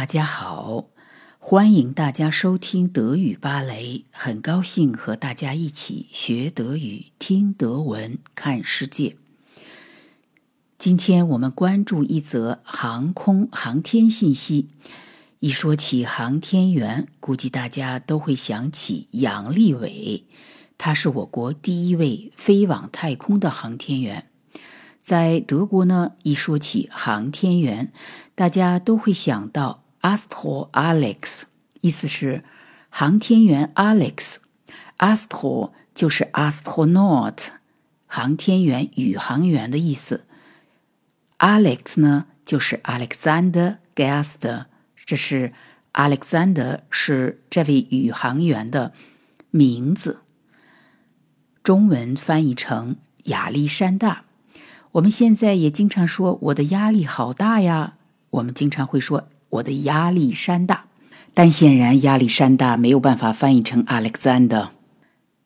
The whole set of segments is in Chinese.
大家好，欢迎大家收听德语芭蕾。很高兴和大家一起学德语、听德文、看世界。今天我们关注一则航空航天信息。一说起航天员，估计大家都会想起杨利伟，他是我国第一位飞往太空的航天员。在德国呢，一说起航天员，大家都会想到 Astro Alex，意思是航天员 Alex。Astro 就是 astronaut，航天员、宇航员的意思。Alex 呢，就是 Alexander Gast，这是 Alexander 是这位宇航员的名字。中文翻译成亚历山大。我们现在也经常说我的压力好大呀，我们经常会说我的亚历山大，但显然亚历山大没有办法翻译成 Alexander。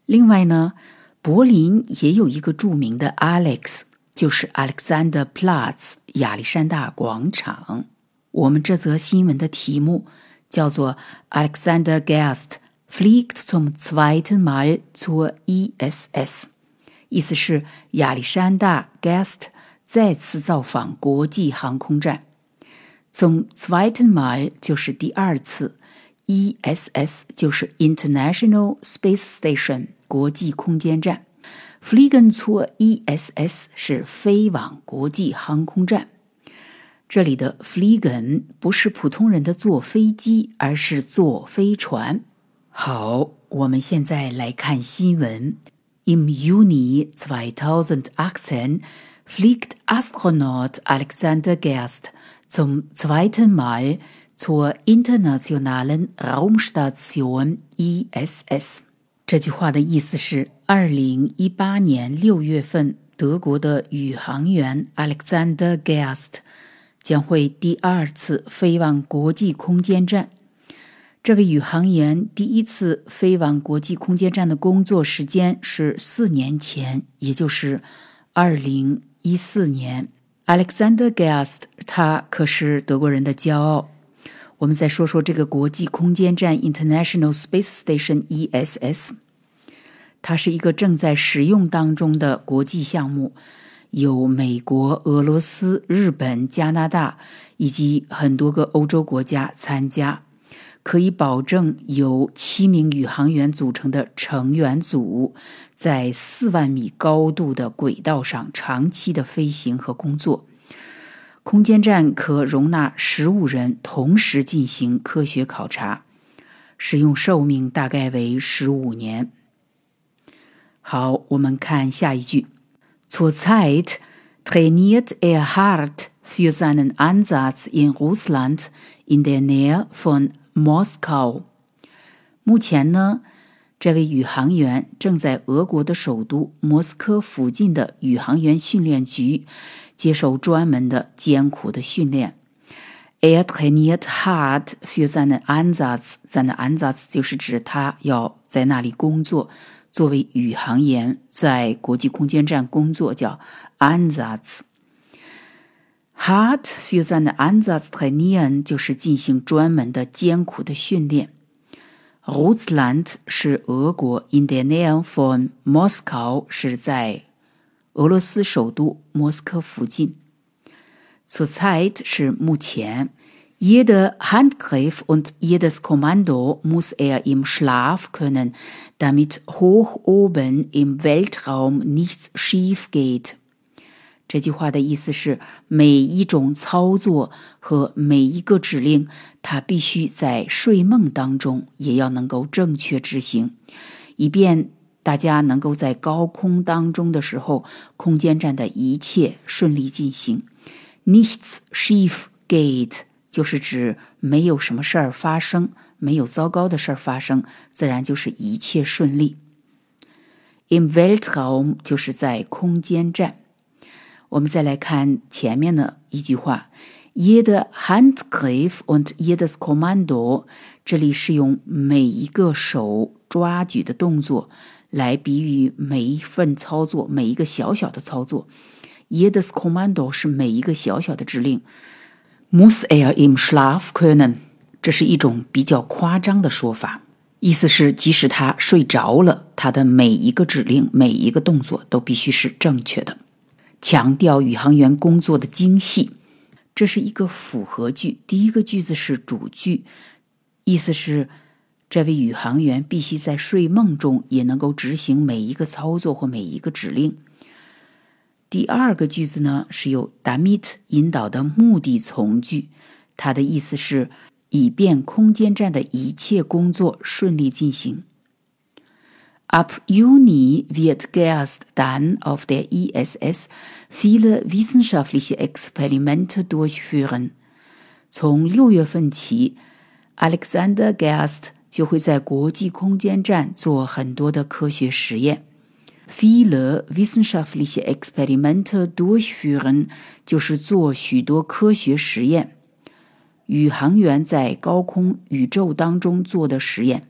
另外呢，柏林也有一个著名的 Alex，就是 Alexander Platz 亚历山大广场。我们这则新闻的题目叫做 Alexander Guest fliegt zum zweiten Mal zur ISS。意思是亚历山大 Guest 再次造访国际航空站。从 zweiten Mal 就是第二次，ISS 就是 International Space Station 国际空间站，fliegen zur ISS 是飞往国际航空站。这里的 fliegen 不是普通人的坐飞机，而是坐飞船。好，我们现在来看新闻。Im Juni 2018 fliegt Astronaut Alexander Gerst zum zweiten Mal zur internationalen Raumstation ISS。这句话的意思是：二零一八年六月份，德国的宇航员 Alexander Gerst 将会第二次飞往国际空间站。这位宇航员第一次飞往国际空间站的工作时间是四年前，也就是二零一四年。Alexander Gerst，他可是德国人的骄傲。我们再说说这个国际空间站 （International Space Station，ISS），它是一个正在使用当中的国际项目，有美国、俄罗斯、日本、加拿大以及很多个欧洲国家参加。可以保证由七名宇航员组成的成员组，在四万米高度的轨道上长期的飞行和工作。空间站可容纳十五人同时进行科学考察，使用寿命大概为十五年。好，我们看下一句：Zurzeit trainiert er hart für seinen Ansatz in Russland in der Nähe von Moscow，目前呢，这位宇航员正在俄国的首都莫斯科附近的宇航员训练局接受专门的艰苦的训练。Er trainiert hart für seinen Ansatz。seinen Ansatz 就是指他要在那里工作，作为宇航员在国际空间站工作，叫 Ansatz。Hard für seinen Ansatz trainieren 就是进行专门的艰苦的训练。Russland 是俄国，in der Nähe von Moscow 是在俄罗斯首都莫斯科附近。Zurzeit 是目前。Jeder Handgriff und jedes Kommando muss er im Schlaf können, damit hoch oben im Weltraum nichts schief geht. 这句话的意思是，每一种操作和每一个指令，它必须在睡梦当中也要能够正确执行，以便大家能够在高空当中的时候，空间站的一切顺利进行。Nichts schief geht 就是指没有什么事儿发生，没有糟糕的事儿发生，自然就是一切顺利。Im Weltraum 就是在空间站。我们再来看前面的一句话：“Jeder Handgriff und jedes Kommando。”这里是用每一个手抓举的动作来比喻每一份操作，每一个小小的操作。“Jedes Kommando” 是每一个小小的指令。“Muss er im Schlaf können？” 这是一种比较夸张的说法，意思是即使他睡着了，他的每一个指令、每一个动作都必须是正确的，强调宇航员工作的精细。这是一个复合句，第一个句子是主句，意思是这位宇航员必须在睡梦中也能够执行每一个操作或每一个指令。第二个句子呢是由 damit 引导的目的从句，它的意思是以便空间站的一切工作顺利进行。Ab Juni wird Gerst dann auf der ISS viele wissenschaftliche Experimente durchführen. 从六月份起，Alexander Gerst 就会在国际空间站做很多的科学实验。Viele wissenschaftliche Experimente durchführen 就是做许多科学实验。宇航员在高空宇宙当中做的实验。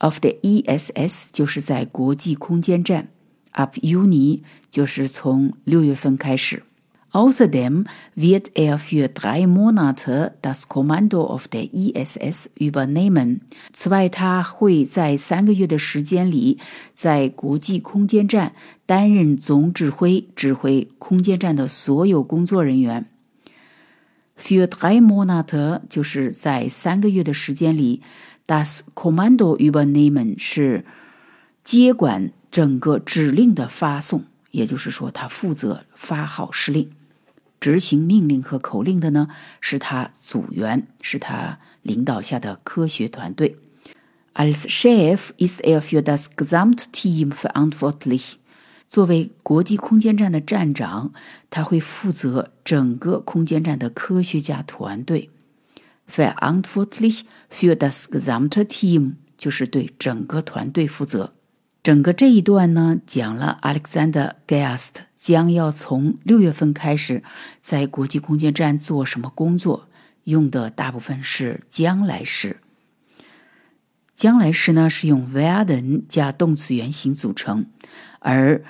Of the ISS 就是在国际空间站 Upuni 就是从六月份开始。Außerdem wird er für drei Monate das Kommando of the ISS übernehmen。此外，他会在三个月的时间里，在国际空间站担任总指挥，指挥空间站的所有工作人员。Für drei Monate 就是在三个月的时间里。Das Kommando übernehmen 是接管整个指令的发送，也就是说，他负责发号施令、执行命令和口令的呢，是他组员，是他领导下的科学团队。Als Chef ist er für das Gesamtteam verantwortlich。作为国际空间站的站长，他会负责整个空间站的科学家团队。Verantwortlich für das gesamte Team，就是对整个团队负责。整个这一段呢，讲了 Alexander Gerst 将要从六月份开始在国际空间站做什么工作，用的大部分是将来时。将来时呢是用 werden 加动词原形组成，而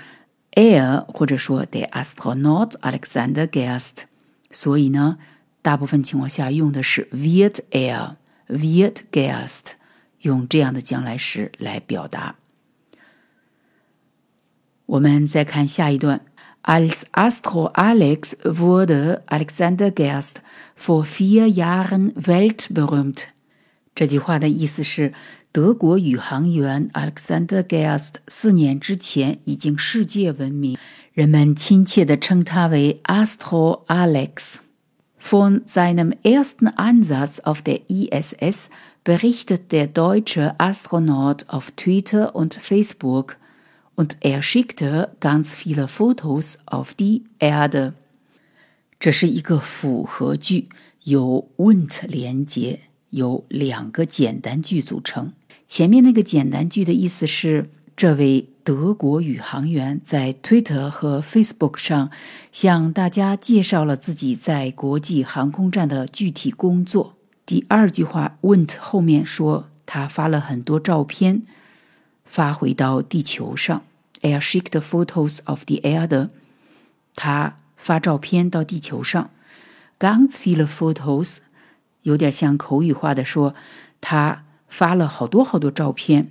Air 或者说 the Astronaut Alexander Gerst，所以呢。大部分情况下用的是 wird er, wird guest，用这样的将来时来表达。我们再看下一段：Als Astro Alex wurde Alexander Gerst vor vier Jahren weltberühmt。这句话的意思是，德国宇航员 Alexander Guest 四年之前已经世界闻名，人们亲切地称他为 Astro Alex。Von seinem ersten Einsatz auf der ISS berichtet der deutsche Astronaut auf Twitter und Facebook und er schickte ganz viele Fotos auf die Erde. 这是一个复合句，由 went 连接，由两个简单句组成。前面那个简单句的意思是 这位德国宇航员在 Twitter 和 Facebook 上向大家介绍了自己在国际航空站的具体工作。第二句话 went 后面说他发了很多照片发回到地球上。Er s h i k e photos of the Erde。他发照片到地球上。Ganz viele Fotos 有点像口语化的说，他发了好多好多照片。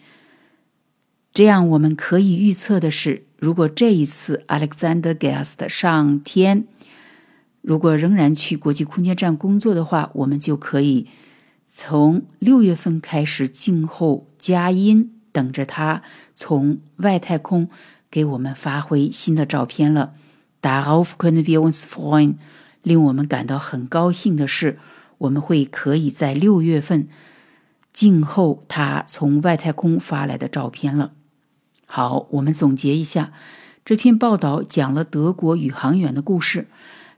这样，我们可以预测的是，如果这一次 Alexander Gerst 上天，如果仍然去国际空间站工作的话，我们就可以从六月份开始静候佳音，等着他从外太空给我们发回新的照片了。Darauf können wir uns freuen。令我们感到很高兴的是，我们会可以在六月份静候他从外太空发来的照片了。好，我们总结一下，这篇报道讲了德国宇航员的故事。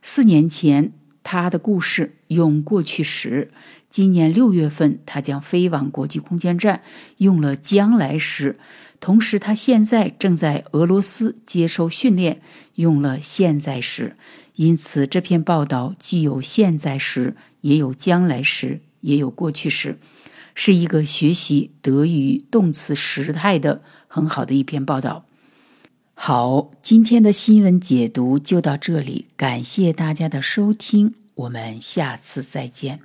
四年前，他的故事用过去时今年六月份，他将飞往国际空间站，用了将来时；同时，他现在正在俄罗斯接受训练，用了现在时。因此，这篇报道既有现在时，也有将来时，也有过去时，是一个学习德语动词时态的很好的一篇报道。好，今天的新闻解读就到这里，感谢大家的收听，我们下次再见。